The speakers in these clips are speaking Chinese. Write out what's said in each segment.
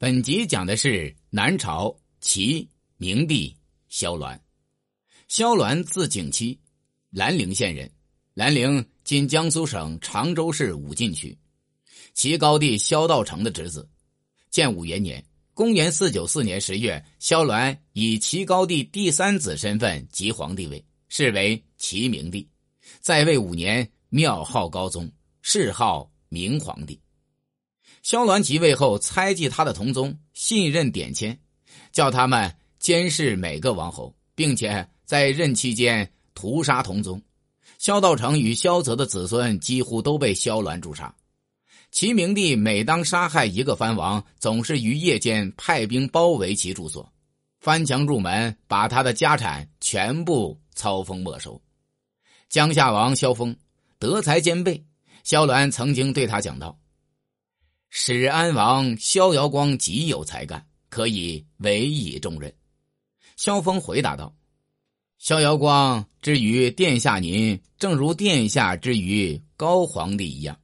本集讲的是南朝齐明帝萧鸾。萧鸾字景期，兰陵县人。兰陵今江苏省常州市武进区。齐高帝萧道成的侄子。建武元年（公元494年）十月，萧鸾以齐高帝第三子身份即皇帝位，是为齐明帝。在位五年，庙号高宗，谥号明皇帝。萧鸾即位后，猜忌他的同宗，信任典签，叫他们监视每个王侯，并且在任期间屠杀同宗。萧道成与萧泽的子孙几乎都被萧鸾诛杀。齐明帝每当杀害一个藩王，总是于夜间派兵包围其住所，翻墙入门，把他的家产全部操封没收。江夏王萧峰德才兼备，萧鸾曾经对他讲道。始安王萧遥光极有才干，可以委以重任。萧峰回答道：“萧遥光之于殿下您，正如殿下之于高皇帝一样，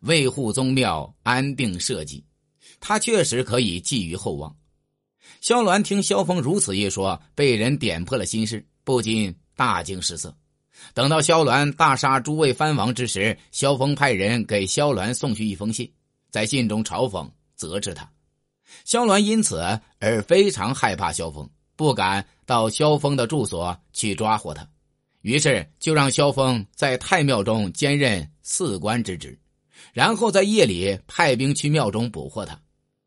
维护宗庙，安定社稷。他确实可以寄予厚望。”萧鸾听萧峰如此一说，被人点破了心事，不禁大惊失色。等到萧鸾大杀诸位藩王之时，萧峰派人给萧鸾送去一封信。在信中嘲讽、责斥他，萧鸾因此而非常害怕萧峰，不敢到萧峰的住所去抓获他，于是就让萧峰在太庙中兼任寺官之职，然后在夜里派兵去庙中捕获他。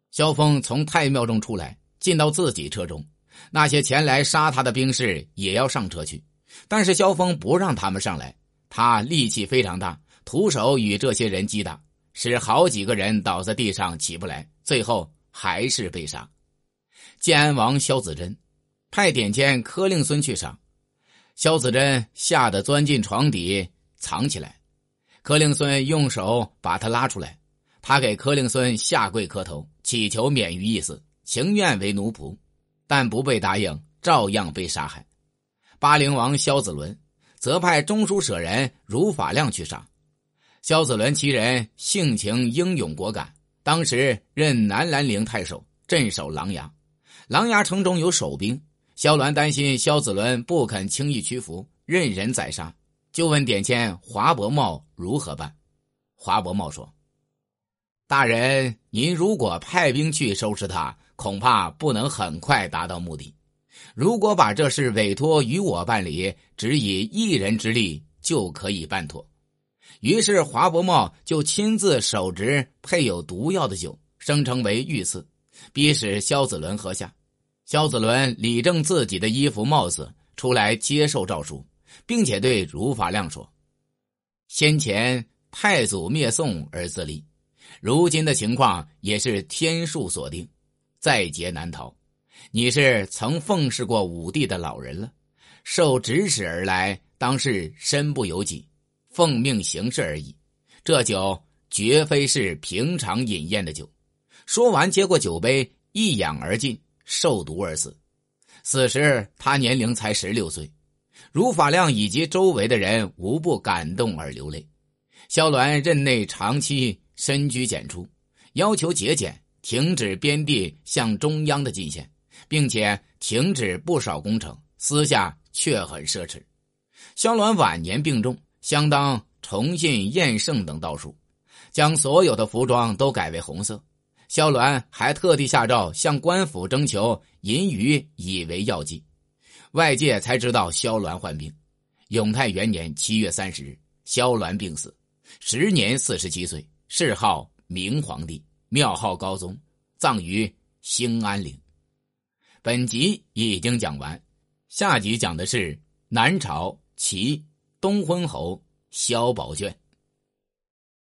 萧峰从太庙中出来，进到自己车中，那些前来杀他的兵士也要上车去，但是萧峰不让他们上来，他力气非常大，徒手与这些人击打。使好几个人倒在地上起不来，最后还是被杀。建安王萧子珍派点签柯令孙去杀，萧子珍吓得钻进床底藏起来。柯令孙用手把他拉出来，他给柯令孙下跪磕头，祈求免于一死，情愿为奴仆，但不被答应，照样被杀害。巴陵王萧子伦则派中书舍人如法亮去杀。萧子伦其人性情英勇果敢，当时任南兰陵太守，镇守琅琊。琅琊城中有守兵，萧鸾担心萧子伦不肯轻易屈服，任人宰杀，就问点签华伯茂如何办。华伯茂说：“大人，您如果派兵去收拾他，恐怕不能很快达到目的。如果把这事委托于我办理，只以一人之力就可以办妥。”于是华伯茂就亲自手执配有毒药的酒，声称为御赐，逼使萧子伦喝下。萧子伦理正自己的衣服帽子，出来接受诏书，并且对如法亮说：“先前太祖灭宋而自立，如今的情况也是天数所定，在劫难逃。你是曾奉侍过武帝的老人了，受指使而来，当是身不由己。”奉命行事而已，这酒绝非是平常饮宴的酒。说完，接过酒杯，一仰而尽，受毒而死。此时他年龄才十六岁。如法亮以及周围的人无不感动而流泪。萧鸾任内长期深居简出，要求节俭，停止边地向中央的进献，并且停止不少工程，私下却很奢侈。萧鸾晚年病重。相当崇信厌胜等道术，将所有的服装都改为红色。萧鸾还特地下诏向官府征求银鱼以为药剂，外界才知道萧鸾患病。永泰元年七月三十日，萧鸾病死，时年四十七岁，谥号明皇帝，庙号高宗，葬于兴安陵。本集已经讲完，下集讲的是南朝齐。东昏侯萧宝卷。